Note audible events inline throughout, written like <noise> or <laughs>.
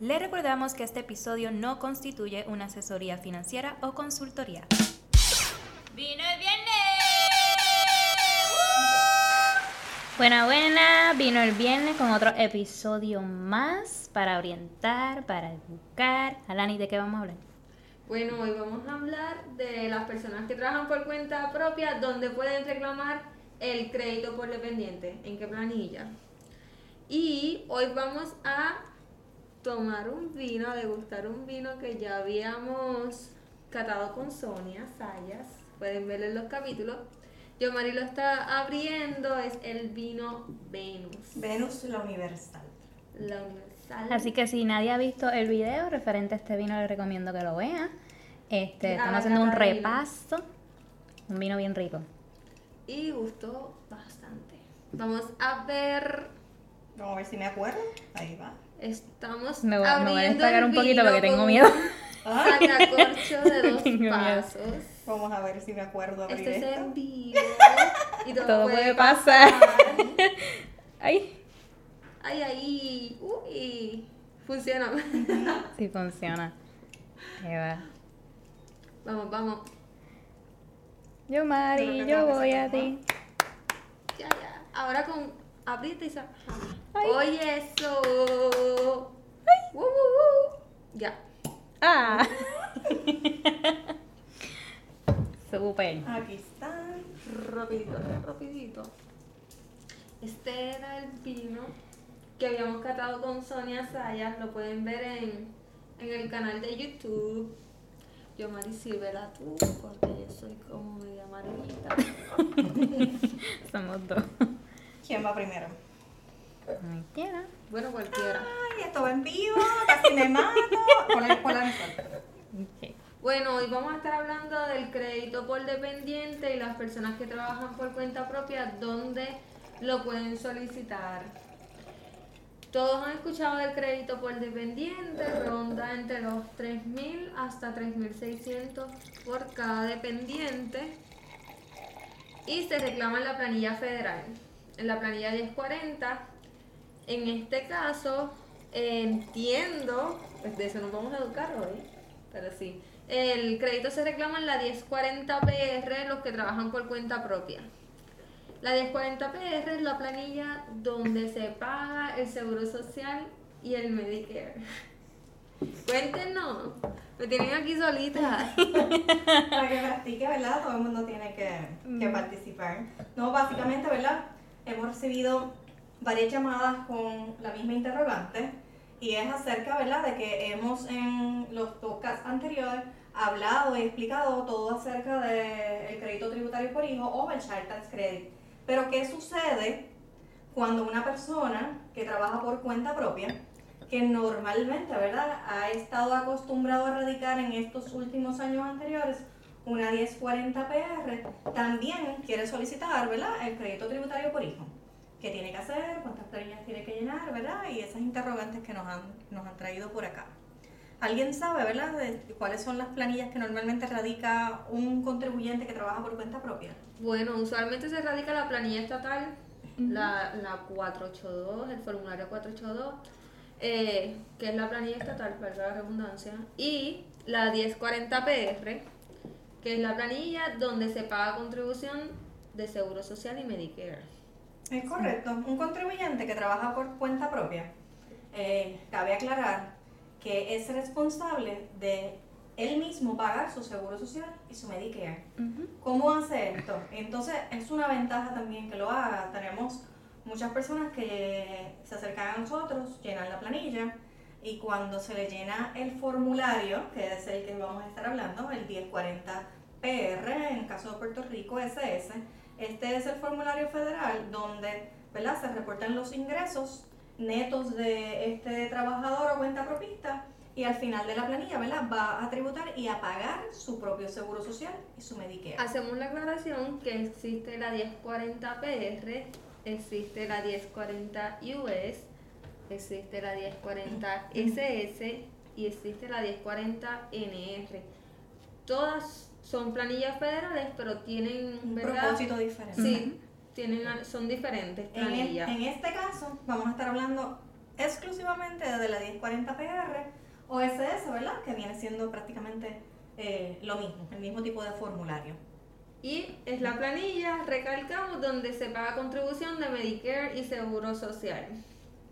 Le recordamos que este episodio no constituye una asesoría financiera o consultoría. ¡Vino el viernes! Buena, buena, vino el viernes con otro episodio más para orientar, para educar. Alani, ¿de qué vamos a hablar? Bueno, hoy vamos a hablar de las personas que trabajan por cuenta propia, donde pueden reclamar el crédito por dependiente, en qué planilla. Y hoy vamos a tomar un vino, a degustar un vino que ya habíamos catado con Sonia Sayas. Pueden ver en los capítulos. Yo Mari lo está abriendo, es el vino Venus. Venus la Universal. La Universal. Así que si nadie ha visto el video referente a este vino, les recomiendo que lo vean. Este, Ah, estamos haciendo un vino. repaso. Un vino bien rico. Y gustó bastante. Vamos a ver. Vamos a ver si me acuerdo. Ahí va. Estamos Me voy, me voy a abriendo destacar el un poquito porque tengo miedo. un Sacacorcho de <laughs> dos Tengo miedo. pasos. Vamos a ver si me acuerdo abrir Este es esto. en vivo. Y <laughs> todo, Todo puede, puede pasar. Ay, Ay, ay. Uy. Funciona. <laughs> sí funciona. Ahí va. vamos, vamos. Yo, Mari, yo voy a ti. Ya, ya. Ahora con. Aprieta y. Ay. Oye, eso. Uh, uh, uh. Ya. Ah. <laughs> Super. Aquí está. Rapidito, rapidito. Este era el vino que habíamos catado con Sonia Sayas. Lo pueden ver en, en el canal de YouTube. Yo, Mari, sírvela tú, porque yo soy como media amarillita. <laughs> Somos dos. ¿Quién va primero? Como quiera. Bueno, cualquiera. Ay, esto va en vivo. Casi me mato. Ponle, ponle en suelto. Ok. Bueno, hoy vamos a estar hablando del crédito por dependiente y las personas que trabajan por cuenta propia, dónde lo pueden solicitar. Todos han escuchado del crédito por dependiente, ronda entre los 3.000 hasta 3.600 por cada dependiente y se reclama en la planilla federal, en la planilla 1040. En este caso, eh, entiendo, pues de eso nos vamos a educar hoy, pero sí, el crédito se reclama en la 1040 PR los que trabajan por cuenta propia. La 1040 PR es la planilla donde se paga el seguro social y el Medicare. Cuéntenos, me tienen aquí solita. <laughs> Para que practique, ¿verdad? Todo el mundo tiene que, que participar. No, básicamente, ¿verdad? Hemos recibido varias llamadas con la misma interrogante y es acerca, ¿verdad? De que hemos en los podcasts anteriores hablado y explicado todo acerca del crédito tributario por hijo o el Child Tax Credit. Pero, ¿qué sucede cuando una persona que trabaja por cuenta propia que normalmente, ¿verdad? Ha estado acostumbrado a radicar en estos últimos años anteriores una 1040 PR, también quiere solicitar, ¿verdad? El crédito tributario por hijo. ¿Qué tiene que hacer? ¿Cuántas planillas tiene que llenar, ¿verdad? Y esas interrogantes que nos han, nos han traído por acá. ¿Alguien sabe, ¿verdad? De cuáles son las planillas que normalmente radica un contribuyente que trabaja por cuenta propia? Bueno, usualmente se radica la planilla estatal, la, la 482, el formulario 482, eh, que es la planilla estatal, para la redundancia, y la 1040PR, que es la planilla donde se paga contribución de Seguro Social y Medicare. Es correcto. Un contribuyente que trabaja por cuenta propia, eh, cabe aclarar que es responsable de él mismo pagar su seguro social y su Medicare. ¿Cómo hace esto? Entonces es una ventaja también que lo haga. Tenemos muchas personas que se acercan a nosotros, llenan la planilla y cuando se le llena el formulario, que es el que vamos a estar hablando, el 1040 PR, en el caso de Puerto Rico, SS, este es el formulario federal donde ¿verdad? se reportan los ingresos netos de este trabajador o cuenta propista y al final de la planilla ¿verdad? va a tributar y a pagar su propio seguro social y su Medicare. Hacemos la aclaración que existe la 1040 PR, existe la 1040 US, existe la 1040 SS y existe la 1040 NR. Todas son planillas federales, pero tienen Un ¿verdad? propósito diferente. Sí, tienen, son diferentes En, el- planillas. en este caso, vamos a estar hablando exclusivamente de la 1040 PR o SS, ¿verdad? Que viene siendo prácticamente eh, lo mismo, el mismo tipo de formulario. Y es la planilla, recalcamos, donde se paga contribución de Medicare y Seguro Social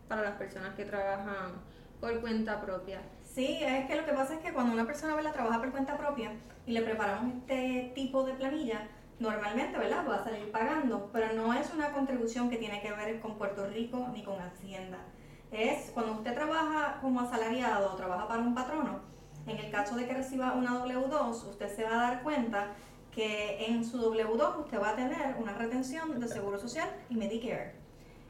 para las personas que trabajan por cuenta propia. Sí, es que lo que pasa es que cuando una persona ¿verdad? trabaja por cuenta propia y le preparamos este tipo de planilla, normalmente ¿verdad? va a salir pagando, pero no es una contribución que tiene que ver con Puerto Rico ni con Hacienda. Es cuando usted trabaja como asalariado o trabaja para un patrono, en el caso de que reciba una W2, usted se va a dar cuenta que en su W2 usted va a tener una retención de Seguro Social y Medicare.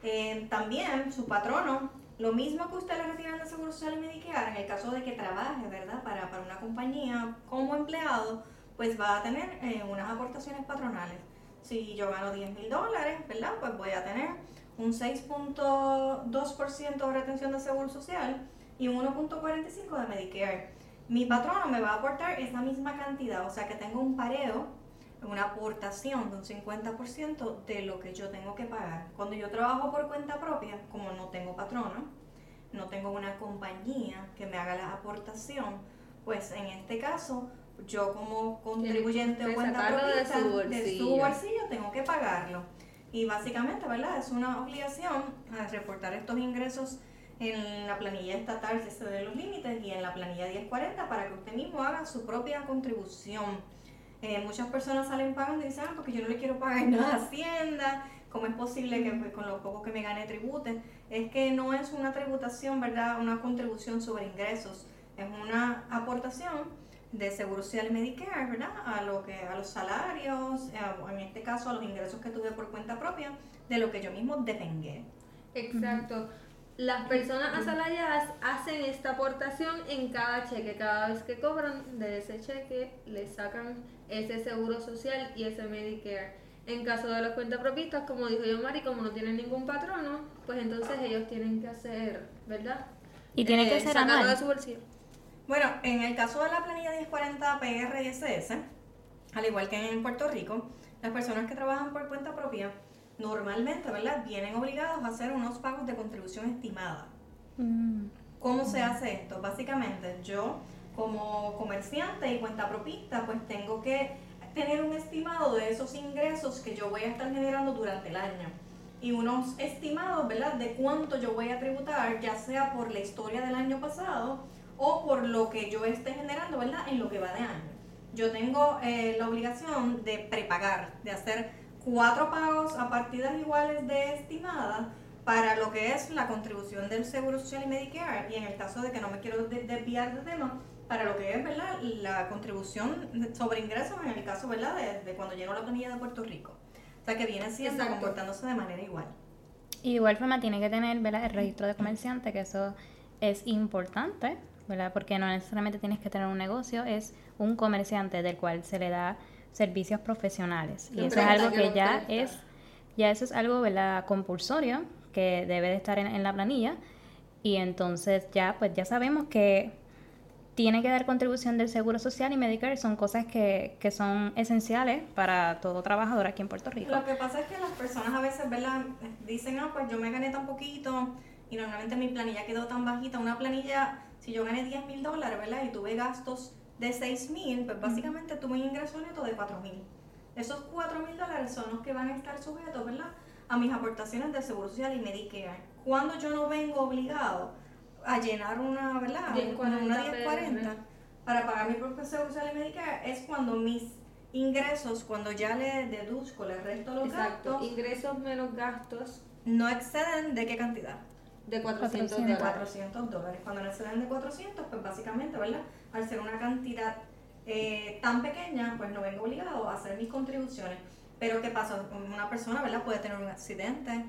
Eh, también su patrono, lo mismo que usted le retiran de Seguro Social y Medicare, en el caso de que trabaje, ¿verdad? Para, para una compañía como empleado, pues va a tener eh, unas aportaciones patronales. Si yo gano 10 mil dólares, ¿verdad? Pues voy a tener un 6.2% de retención de Seguro Social y un 1.45% de Medicare. Mi patrono me va a aportar esa misma cantidad, o sea que tengo un pareo una aportación de un 50% de lo que yo tengo que pagar. Cuando yo trabajo por cuenta propia, como no tengo patrono, no tengo una compañía que me haga la aportación, pues en este caso yo como contribuyente o cuenta propia de su, de su bolsillo tengo que pagarlo. Y básicamente, ¿verdad? Es una obligación a reportar estos ingresos en la planilla estatal si se de los límites y en la planilla 1040 para que usted mismo haga su propia contribución eh, muchas personas salen pagando y dicen, ah, porque yo no le quiero pagar <laughs> nada a Hacienda, ¿cómo es posible que pues, con lo poco que me gane tribute? Es que no es una tributación, ¿verdad? Una contribución sobre ingresos, es una aportación de Seguro Social y Medicare, ¿verdad? A, lo que, a los salarios, eh, en este caso a los ingresos que tuve por cuenta propia, de lo que yo mismo depengué. Exacto las personas asalariadas hacen esta aportación en cada cheque. Cada vez que cobran de ese cheque, le sacan ese seguro social y ese Medicare. En caso de los cuentapropistas, como dijo yo Mari, como no tienen ningún patrono, pues entonces ellos tienen que hacer, ¿verdad? Y tienen que eh, ser anual. de su bolsillo. Bueno, en el caso de la planilla 1040 PRSS, al igual que en Puerto Rico, las personas que trabajan por cuenta propia normalmente, ¿verdad? Vienen obligados a hacer unos pagos de contribución estimada. Mm. ¿Cómo se hace esto? Básicamente, yo como comerciante y cuenta propista, pues tengo que tener un estimado de esos ingresos que yo voy a estar generando durante el año y unos estimados, ¿verdad?, de cuánto yo voy a tributar, ya sea por la historia del año pasado o por lo que yo esté generando, ¿verdad?, en lo que va de año. Yo tengo eh, la obligación de prepagar, de hacer cuatro pagos a partidas iguales de estimada para lo que es la contribución del Seguro Social y Medicare y en el caso de que no me quiero desviar del tema, para lo que es ¿verdad? la contribución sobre ingresos en el caso ¿verdad? De, cuando llegó la planilla de Puerto Rico. O sea que viene siendo comportándose de manera igual. Y de igual forma tiene que tener ¿verdad? el registro de comerciante, que eso es importante, ¿verdad? porque no necesariamente tienes que tener un negocio, es un comerciante del cual se le da servicios profesionales. Y eso es algo que ya es, ya eso es algo, ¿verdad? Compulsorio, que debe de estar en, la planilla. Y entonces ya, pues ya sabemos que tiene que dar contribución del Seguro Social y Medicare son cosas que, que, son esenciales para todo trabajador aquí en Puerto Rico. Lo que pasa es que las personas a veces ¿verdad? dicen, ah, pues yo me gané tan poquito y normalmente mi planilla quedó tan bajita. Una planilla, si yo gané 10 mil dólares, ¿verdad? Y tuve gastos de 6 mil, pues básicamente tuve un ingreso neto de 4 mil. Esos 4 mil dólares son los que van a estar sujetos, ¿verdad? A mis aportaciones de Seguro Social y Medicare. Cuando yo no vengo obligado a llenar una, ¿verdad? una 1040 para pagar mi propio Seguro Social y Medicare, es cuando mis ingresos, cuando ya le deduzco, le resto los Exacto. gastos. Ingresos menos gastos. No exceden de qué cantidad? De 400, de 400 dólares. Cuando no exceden de 400, pues básicamente, ¿verdad? al ser una cantidad eh, tan pequeña, pues no vengo obligado a hacer mis contribuciones. Pero ¿qué pasa? Una persona, ¿verdad? Puede tener un accidente,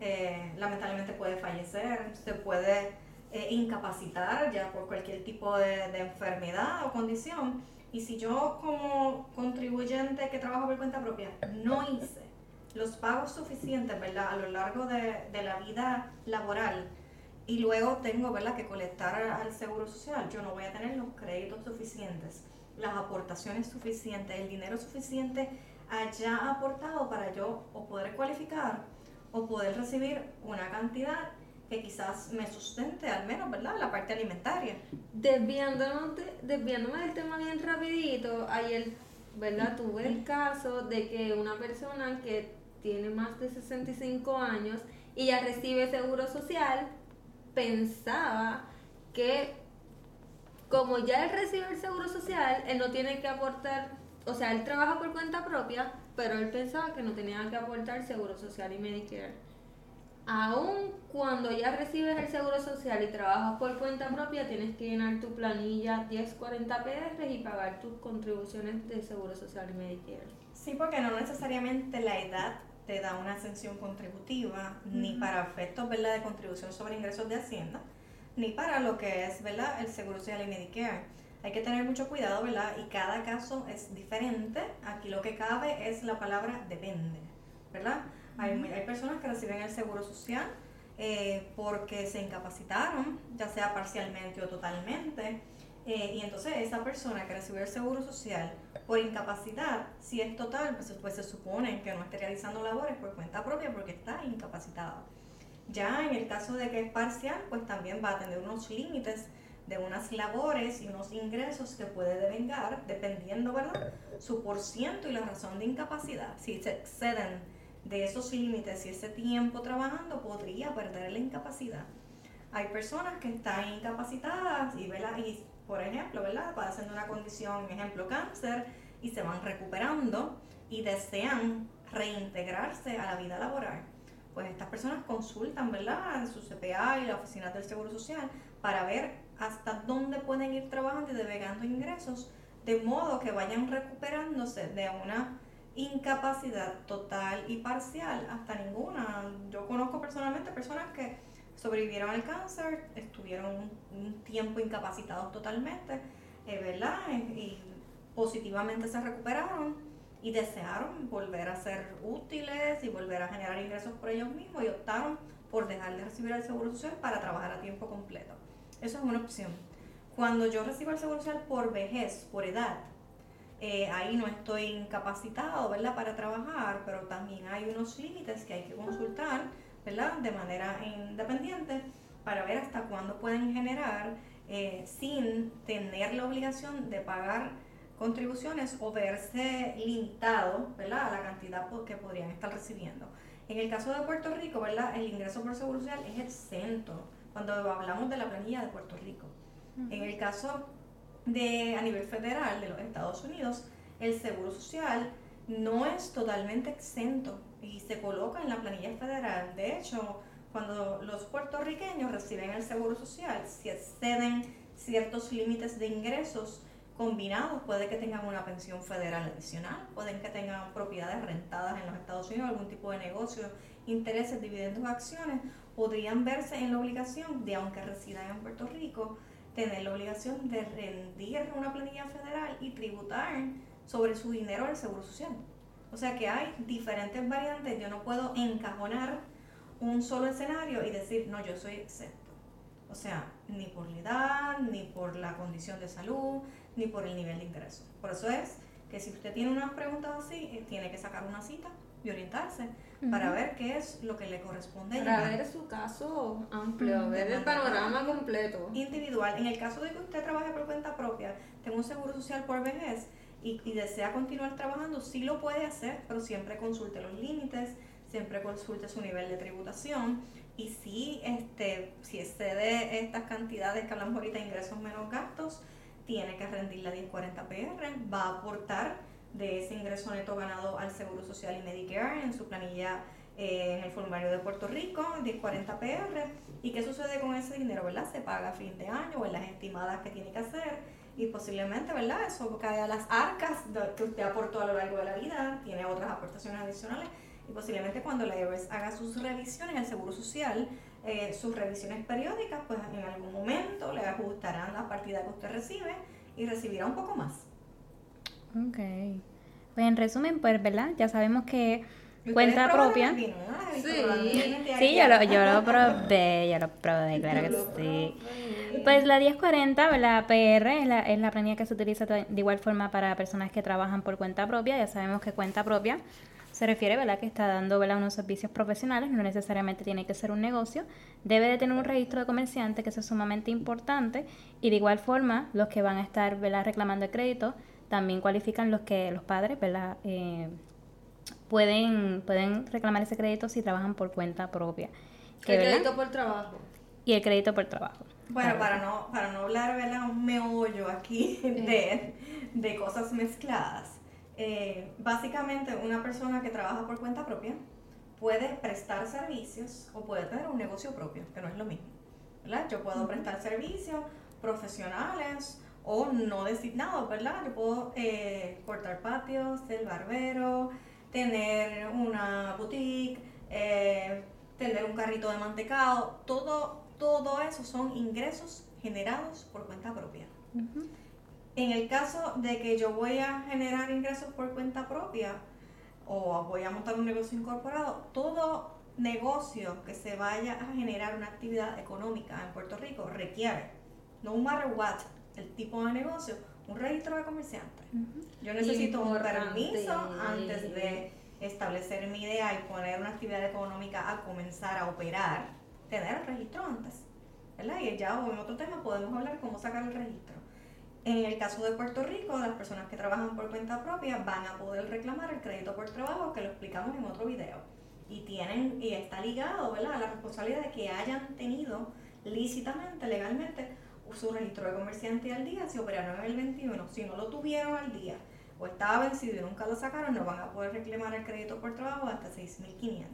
eh, lamentablemente puede fallecer, se puede eh, incapacitar ya por cualquier tipo de, de, enfermedad o condición. Y si yo como contribuyente que trabajo por cuenta propia no hice los pagos suficientes, ¿verdad? A lo largo de, de la vida laboral, y luego tengo ¿verdad? que colectar al seguro social, yo no voy a tener los créditos suficientes, las aportaciones suficientes, el dinero suficiente allá aportado para yo o poder cualificar o poder recibir una cantidad que quizás me sustente al menos, ¿verdad? La parte alimentaria. Desviándonos de- desviándome del tema bien rapidito, ayer, ¿verdad? Tuve el caso de que una persona que tiene más de 65 años y ya recibe seguro social, pensaba que como ya él recibe el seguro social, él no tiene que aportar, o sea, él trabaja por cuenta propia, pero él pensaba que no tenía que aportar seguro social y Medicare. Aún cuando ya recibes el seguro social y trabajas por cuenta propia, tienes que llenar tu planilla 1040 PR y pagar tus contribuciones de seguro social y Medicare. Sí, porque no necesariamente la edad te da una ascensión contributiva, ni para efectos ¿verdad? de contribución sobre ingresos de Hacienda, ni para lo que es ¿verdad? el Seguro Social y Medicare. Hay que tener mucho cuidado, ¿verdad? Y cada caso es diferente. Aquí lo que cabe es la palabra depende, ¿verdad? Hay, hay personas que reciben el Seguro Social eh, porque se incapacitaron, ya sea parcialmente o totalmente. Eh, y entonces esa persona que recibió el seguro social por incapacidad, si es total, pues, pues se supone que no esté realizando labores por cuenta propia porque está incapacitado. Ya en el caso de que es parcial, pues también va a tener unos límites de unas labores y unos ingresos que puede devengar dependiendo, ¿verdad? Su por ciento y la razón de incapacidad. Si se exceden de esos límites y ese tiempo trabajando, podría perder la incapacidad. Hay personas que están incapacitadas y, por ejemplo, ¿verdad? Padecen de una condición, ejemplo, cáncer, y se van recuperando y desean reintegrarse a la vida laboral. Pues estas personas consultan, ¿verdad? Su CPA y la oficina del Seguro Social para ver hasta dónde pueden ir trabajando y devengando ingresos, de modo que vayan recuperándose de una incapacidad total y parcial hasta ninguna. Yo conozco personalmente personas que sobrevivieron al cáncer, estuvieron un tiempo incapacitados totalmente, eh, ¿verdad? Y positivamente se recuperaron y desearon volver a ser útiles y volver a generar ingresos por ellos mismos y optaron por dejar de recibir el seguro social para trabajar a tiempo completo. Eso es una opción. Cuando yo recibo el seguro social por vejez, por edad, eh, ahí no estoy incapacitado, ¿verdad? Para trabajar, pero también hay unos límites que hay que consultar, ¿verdad? De manera independiente para ver hasta cuándo pueden generar eh, sin tener la obligación de pagar contribuciones o verse limitado, ¿verdad? A la cantidad que podrían estar recibiendo. En el caso de Puerto Rico, ¿verdad? El ingreso por seguro social es exento cuando hablamos de la planilla de Puerto Rico. En el caso de a nivel federal de los Estados Unidos, el seguro social no es totalmente exento y se coloca en la planilla federal. De hecho, cuando los puertorriqueños reciben el seguro social, si exceden ciertos límites de ingresos combinados, puede que tengan una pensión federal adicional, pueden que tengan propiedades rentadas en los Estados Unidos, algún tipo de negocio, intereses, dividendos, acciones, podrían verse en la obligación de, aunque residan en Puerto Rico, tener la obligación de rendir una planilla federal y tributar sobre su dinero al seguro social. O sea que hay diferentes variantes, yo no puedo encajonar un solo escenario y decir, no, yo soy exento. O sea, ni por la edad, ni por la condición de salud, ni por el nivel de ingreso. Por eso es que si usted tiene unas preguntas así, eh, tiene que sacar una cita y orientarse para ver qué es lo que le corresponde Para ver su caso amplio, Ujú. ver el panorama completo. individual. En el caso de que usted trabaje por cuenta propia, tenga un seguro social por vejez y, y desea continuar trabajando, sí lo puede hacer, pero siempre consulte los límites, siempre consulte su nivel de tributación y si, este, si excede estas cantidades que hablamos ahorita, ingresos menos gastos, tiene que rendir la 1040 PR, va a aportar de ese ingreso neto ganado al Seguro Social y Medicare en su planilla eh, en el formulario de Puerto Rico, 1040 PR. ¿Y qué sucede con ese dinero, verdad? Se paga a fin de año o en las estimadas que tiene que hacer y posiblemente, ¿verdad? Eso cae a las arcas que usted aportó a lo largo de la vida, tiene otras aportaciones adicionales y posiblemente cuando la IRS haga sus revisiones, el Seguro Social, eh, sus revisiones periódicas, pues en algún momento le ajustarán la partida que usted recibe y recibirá un poco más. Ok. Pues en resumen, pues, ¿verdad? Ya sabemos que ¿Y cuenta propia. Sí. Sí, yo lo, yo lo probé, <laughs> yo lo probé, claro que sí. Pues la 1040, ¿verdad? PR es la, es la planilla que se utiliza de igual forma para personas que trabajan por cuenta propia. Ya sabemos que cuenta propia se refiere, ¿verdad?, que está dando, ¿verdad?, unos servicios profesionales, no necesariamente tiene que ser un negocio, debe de tener un registro de comerciante, que eso es sumamente importante, y de igual forma, los que van a estar, ¿verdad?, reclamando el crédito, también cualifican los que los padres, ¿verdad?, eh, pueden, pueden reclamar ese crédito si trabajan por cuenta propia. el crédito por trabajo. Y el crédito por trabajo. Bueno, para no, para no hablar, ¿verdad? Un meollo aquí de, de cosas mezcladas. Eh, básicamente, una persona que trabaja por cuenta propia puede prestar servicios o puede tener un negocio propio, que no es lo mismo. ¿verdad? Yo puedo prestar servicios profesionales o no designados, ¿verdad? Yo puedo eh, cortar patios, ser barbero, tener una boutique, eh, tener un carrito de mantecado, todo, todo eso son ingresos generados por cuenta propia. En el caso de que yo voy a generar ingresos por cuenta propia o voy a montar un negocio incorporado, todo negocio que se vaya a generar una actividad económica en Puerto Rico requiere, no matter what, el tipo de negocio, un registro de comerciante. Yo necesito un permiso antes de establecer mi idea y poner una actividad económica a comenzar a operar, tener el registro antes. ¿verdad? Y ya en otro tema podemos hablar cómo sacar el registro. En el caso de Puerto Rico, las personas que trabajan por cuenta propia van a poder reclamar el crédito por trabajo, que lo explicamos en otro video. Y tienen, y está ligado, ¿verdad?, a la responsabilidad de que hayan tenido lícitamente, legalmente, su registro de comerciante al día si operaron en el 21. Si no lo tuvieron al día o estaba vencido y nunca lo sacaron, no van a poder reclamar el crédito por trabajo hasta 6.500.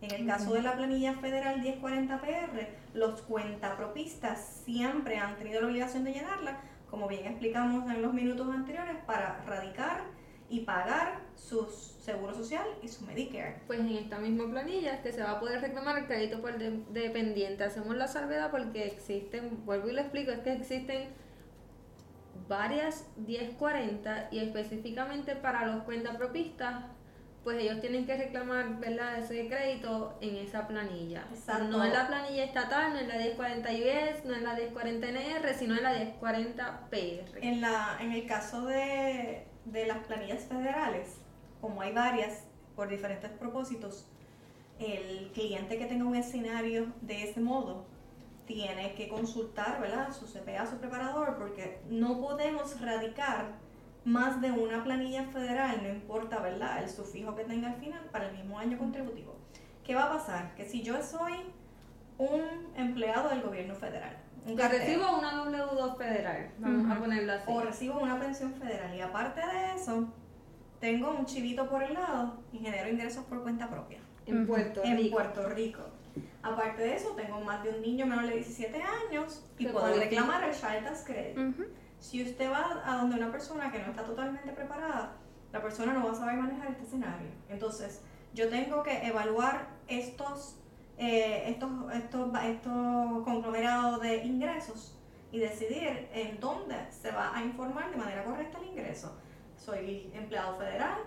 En el caso de la planilla federal 1040PR, los cuentapropistas siempre han tenido la obligación de llenarla como bien explicamos en los minutos anteriores, para radicar y pagar su seguro social y su Medicare. Pues en esta misma planilla es que se va a poder reclamar el crédito por dependiente. Hacemos la salvedad porque existen, vuelvo y lo explico, es que existen varias 1040 y específicamente para los cuentapropistas pues ellos tienen que reclamar ¿verdad? ese crédito en esa planilla. No en la planilla estatal, no en la 1040 US, no en la 1040 NR, sino en la 1040 PR. En, la, en el caso de, de las planillas federales, como hay varias por diferentes propósitos, el cliente que tenga un escenario de ese modo tiene que consultar ¿verdad? su CPA, su preparador, porque no podemos radicar más de una planilla federal, no importa, ¿verdad? El sufijo que tenga al final para el mismo año contributivo. ¿Qué va a pasar? Que si yo soy un empleado del gobierno federal, un que recibo una W2 federal, vamos a ponerlo así. O recibo una pensión federal y aparte de eso, tengo un chivito por el lado y genero ingresos por cuenta propia. En Puerto Rico. En Puerto Rico. Aparte de eso, tengo más de un niño menor de 17 años y puedo reclamar el Child Tax Credit. Si usted va a donde una persona que no está totalmente preparada, la persona no va a saber manejar este escenario. Entonces, yo tengo que evaluar estos, eh, estos, estos, estos conglomerados de ingresos y decidir en dónde se va a informar de manera correcta el ingreso. Soy empleado federal,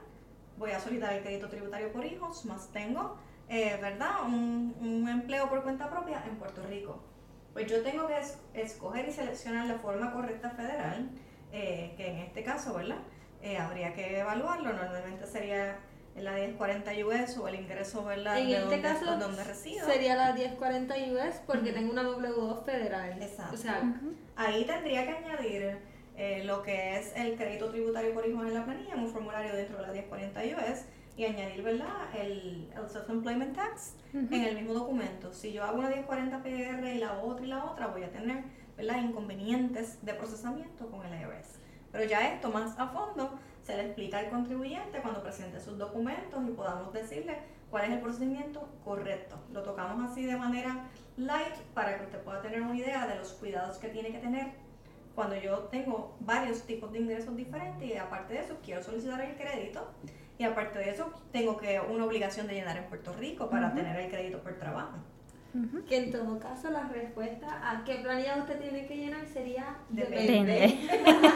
voy a solicitar el crédito tributario por hijos, más tengo, eh, ¿verdad? Un, un empleo por cuenta propia en Puerto Rico pues yo tengo que escoger y seleccionar la forma correcta federal, eh, que en este caso, ¿verdad? Eh, habría que evaluarlo, normalmente sería la 1040 US o el ingreso, ¿verdad? En este caso donde resido. sería la 1040 US porque tengo una W2 federal. Exacto. O sea, ahí tendría que añadir eh, lo que es el crédito tributario por hijos en la planilla, un formulario dentro de la 1040 US y añadir ¿verdad? el, el self-employment tax en el mismo documento. Si yo hago una 1040 PR y la otra y la otra, voy a tener ¿verdad? inconvenientes de procesamiento con el IRS. Pero ya esto más a fondo se le explica al contribuyente cuando presente sus documentos y podamos decirle cuál es el procedimiento correcto. Lo tocamos así de manera light para que usted pueda tener una idea de los cuidados que tiene que tener cuando yo tengo varios tipos de ingresos diferentes y aparte de eso quiero solicitar el crédito y aparte de eso, tengo que una obligación de llenar en Puerto Rico para tener el crédito por trabajo. Que en todo caso la respuesta a qué planilla usted tiene que llenar sería depende.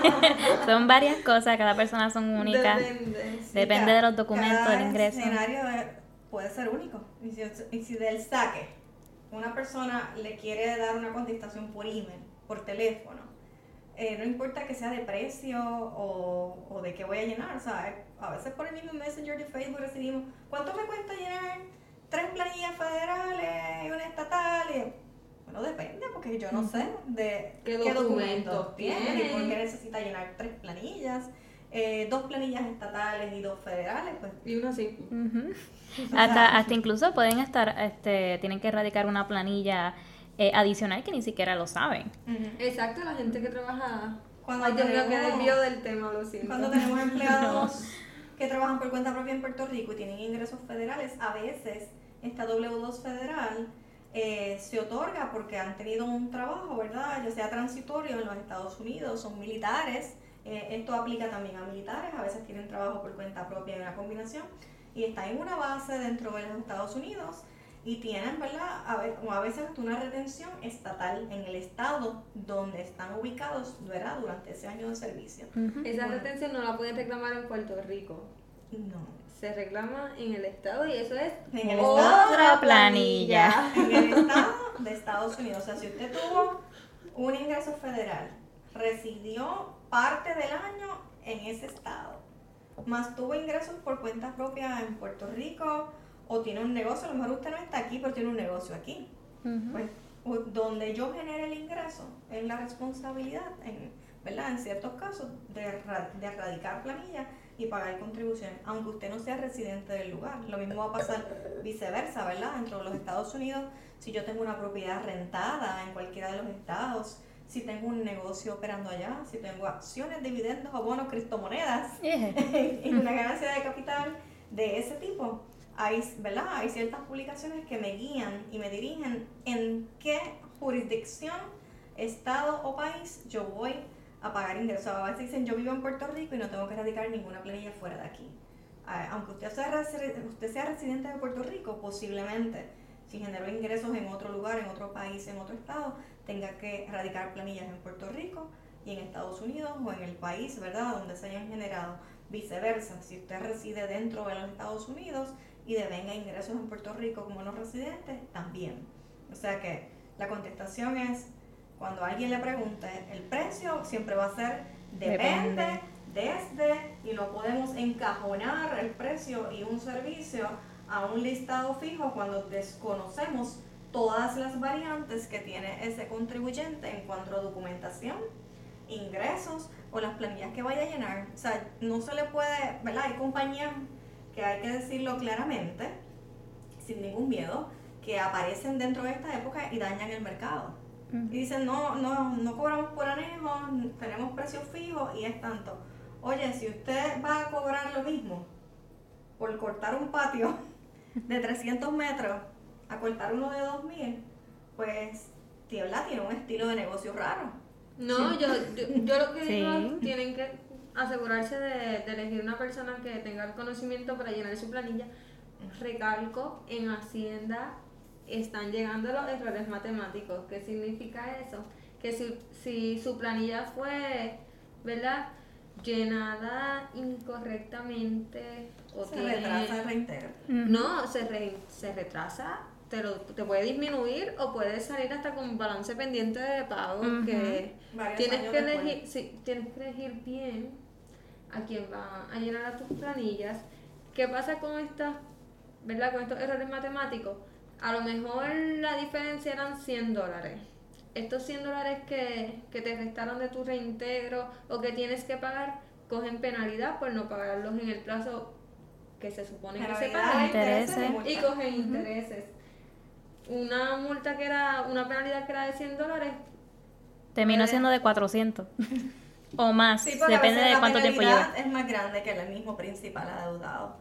<laughs> son varias cosas, cada persona son únicas. Depende. Depende de los documentos, del ingreso. El escenario puede ser único. Y si, y si del saque una persona le quiere dar una contestación por email, por teléfono, eh, no importa que sea de precio o, o de qué voy a llenar, o sea, a veces por el mismo Messenger de Facebook recibimos, ¿cuánto me cuesta llenar tres planillas federales y una estatal? Y, bueno, depende, porque yo no sé de ¿Qué documentos documentos tiene y por qué necesita llenar tres planillas, eh, dos planillas estatales y dos federales, pues Y uno así. Ujú. o sea, Hasta, hasta incluso pueden estar, este, tienen que erradicar una planilla eh, adicional que ni siquiera lo saben. Exacto, la gente que trabaja. Cuando Ay, mío, que tenemos- desvío del tema, lo siento. Cuando tenemos empleados <laughs> que trabajan por cuenta propia en Puerto Rico y tienen ingresos federales, a veces esta W2 federal eh, se otorga porque han tenido un trabajo, ¿verdad? Ya sea transitorio en los Estados Unidos, son militares. eh, esto aplica también a militares, a veces tienen trabajo por cuenta propia en una combinación y están en una base dentro de los Estados Unidos y tienen, ¿verdad? A, ve- o a veces hasta una retención estatal en el estado donde están ubicados, ¿verdad? Durante ese año de servicio. Esa Bueno. retención no la pueden reclamar en Puerto Rico. No. Se reclama en el estado y eso es En el otra planilla. en el <laughs> estado de Estados Unidos. O sea, si usted tuvo un ingreso federal, residió parte del año en ese estado, más tuvo ingresos por cuenta propia en Puerto Rico, o tiene un negocio, a lo mejor usted no está aquí, pero tiene un negocio aquí. Pues, donde yo genere el ingreso, es la responsabilidad, en, ¿verdad? En ciertos casos, de, de erradicar planillas y pagar contribuciones, aunque usted no sea residente del lugar. Lo mismo va a pasar viceversa, ¿verdad? Dentro de los Estados Unidos, si yo tengo una propiedad rentada en cualquiera de los estados, si tengo un negocio operando allá, si tengo acciones, dividendos o bonos, criptomonedas, <laughs> <laughs> Eje. en una ganancia de capital de ese tipo. Hay, ¿verdad? hay ciertas publicaciones que me guían y me dirigen en qué jurisdicción, estado o país yo voy a pagar ingresos. A veces dicen yo vivo en Puerto Rico y no tengo que radicar ninguna planilla fuera de aquí. Aunque usted sea, usted sea residente de Puerto Rico, posiblemente si generó ingresos en otro lugar, en otro país, en otro estado, tenga que radicar planillas en Puerto Rico y en Estados Unidos o en el país, ¿verdad?, donde se hayan generado. Viceversa, si usted reside dentro de los Estados Unidos y devenga ingresos en Puerto Rico como los residentes, también. O sea que la contestación es, cuando alguien le pregunte, el precio siempre va a ser depende, Depende. desde, y no podemos encajonar el precio y un servicio a un listado fijo cuando desconocemos todas las variantes que tiene ese contribuyente en cuanto a documentación, ingresos o las planillas que vaya a llenar. O sea, no se le puede, ¿verdad? Hay compañías que hay que decirlo claramente, sin ningún miedo, que aparecen dentro de esta época y dañan el mercado. Y dicen, no, no, no cobramos por anejo, tenemos precios fijos y es tanto. Oye, si usted va a cobrar lo mismo por cortar un patio <laughs> de 300 metros a cortar uno de 2000, pues Tiebla tiene un estilo de negocio raro. No, yo, yo, yo lo que <laughs> digo Sí. tienen que asegurarse de, de elegir una persona que tenga el conocimiento para llenar su planilla. Recalco, en Hacienda están llegando los errores matemáticos. ¿Qué significa eso? Que si, si su planilla fue, ¿verdad? Llenada incorrectamente o Se tiene- retrasa el reintegro. No, se, re- se retrasa, te, lo, te puede disminuir o puede salir hasta con balance pendiente de pago que Varios tienes que elegir, sí, tienes que elegir bien a quién va a llenar a tus planillas. ¿Qué pasa con estas, verdad, con estos errores matemáticos? A lo mejor la diferencia eran 100 dólares. Estos 100 dólares que, que te restaron de tu reintegro o que tienes que pagar, cogen penalidad por no pagarlos en el plazo que se supone que se Penalidad, pague intereses y Intereses. multa. y cogen intereses. Una multa que era, una penalidad que era de 100 dólares, Terminó Puede- siendo de 400 <laughs> o más, Sí, depende de cuánto tiempo lleva. es más grande que el mismo principal adeudado.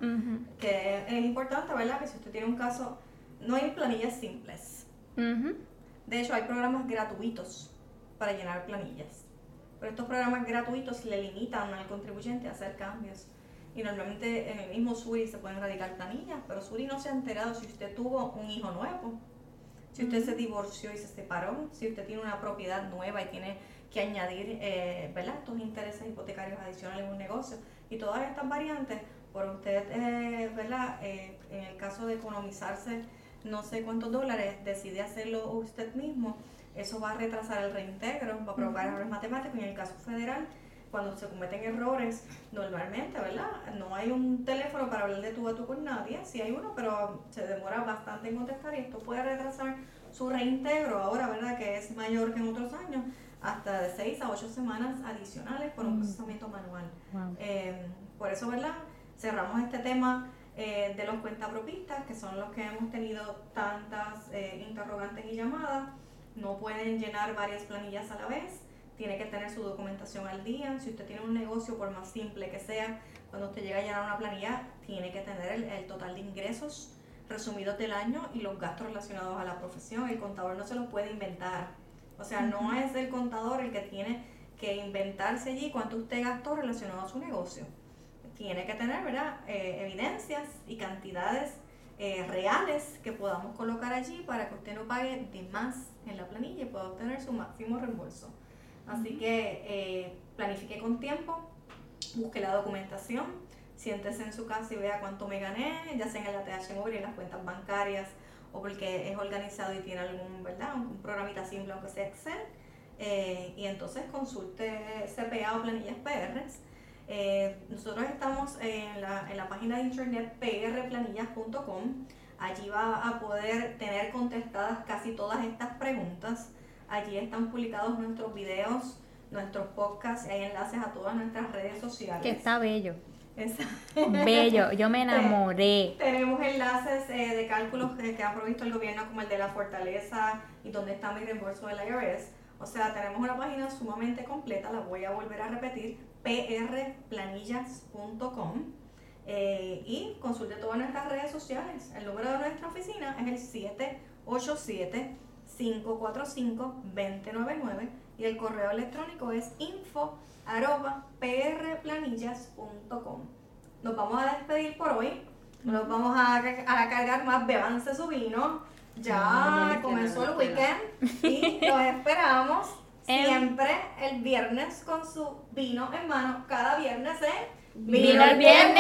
Que es importante, ¿verdad? Que si usted tiene un caso, no hay planillas simples. De hecho, hay programas gratuitos para llenar planillas. Pero estos programas gratuitos le limitan al contribuyente a hacer cambios. Y normalmente en el mismo Suri se pueden radicar planillas, pero Suri no se ha enterado si usted tuvo un hijo nuevo, si usted se divorció y se separó, si usted tiene una propiedad nueva y tiene que añadir eh, ¿verdad? estos intereses hipotecarios adicionales en un negocio. Y todas estas variantes, por usted, eh, ¿verdad? Eh, en el caso de economizarse no sé cuántos dólares, decide hacerlo usted mismo, Eso va a retrasar el reintegro, va a provocar errores matemáticos y en el caso federal cuando se cometen errores, normalmente, ¿verdad? No hay un teléfono para hablar de tú a tú con nadie, sí hay uno, pero se demora bastante en contestar y esto puede retrasar su reintegro ahora, ¿verdad? Que es mayor que en otros años, hasta de 6 a 8 semanas adicionales por un mm. procesamiento manual. Eh, por eso, ¿verdad? Cerramos este tema eh, de los cuentapropistas, que son los que hemos tenido tantas eh, interrogantes y llamadas. No pueden llenar varias planillas a la vez tiene que tener su documentación al día. Si usted tiene un negocio, por más simple que sea, cuando usted llega a llenar una planilla, tiene que tener el, total de ingresos resumidos del año y los gastos relacionados a la profesión. El contador no se los puede inventar. O sea, no es el contador el que tiene que inventarse allí cuánto usted gastó relacionado a su negocio. Tiene que tener, ¿verdad?, eh, evidencias y cantidades eh, reales que podamos colocar allí para que usted no pague de más en la planilla y pueda obtener su máximo reembolso. Así que eh, planifique con tiempo, busque la documentación, siéntese en su casa y vea cuánto me gané, ya sea en el ATH móvil, en las cuentas bancarias o porque es organizado y tiene algún, ¿verdad? Un, programita simple, aunque sea Excel. Eh, y entonces consulte CPA o planillas PR. Eh, nosotros estamos en la, en la página de internet prplanillas.com. Allí va a poder tener contestadas casi todas estas preguntas. Allí están publicados nuestros videos, nuestros podcasts y hay enlaces a todas nuestras redes sociales. Que está bello. Bello, yo me <laughs> enamoré. Tenemos enlaces eh, de cálculos que, ha provisto el gobierno, como el de la fortaleza y donde está mi reembolso del IRS. O sea, tenemos una página sumamente completa, la voy a volver a repetir, prplanillas.com. Eh, y consulte todas nuestras redes sociales. El número de nuestra oficina es el 787 545-2099 y el correo electrónico es info prplanillas.com. Nos vamos a despedir por hoy. Nos vamos a, a cargar más bebanse su vino. Ya comenzó el weekend y <laughs> los esperamos em. siempre el viernes con su vino en mano. Cada viernes, ¿eh? ¡Vino el viernes!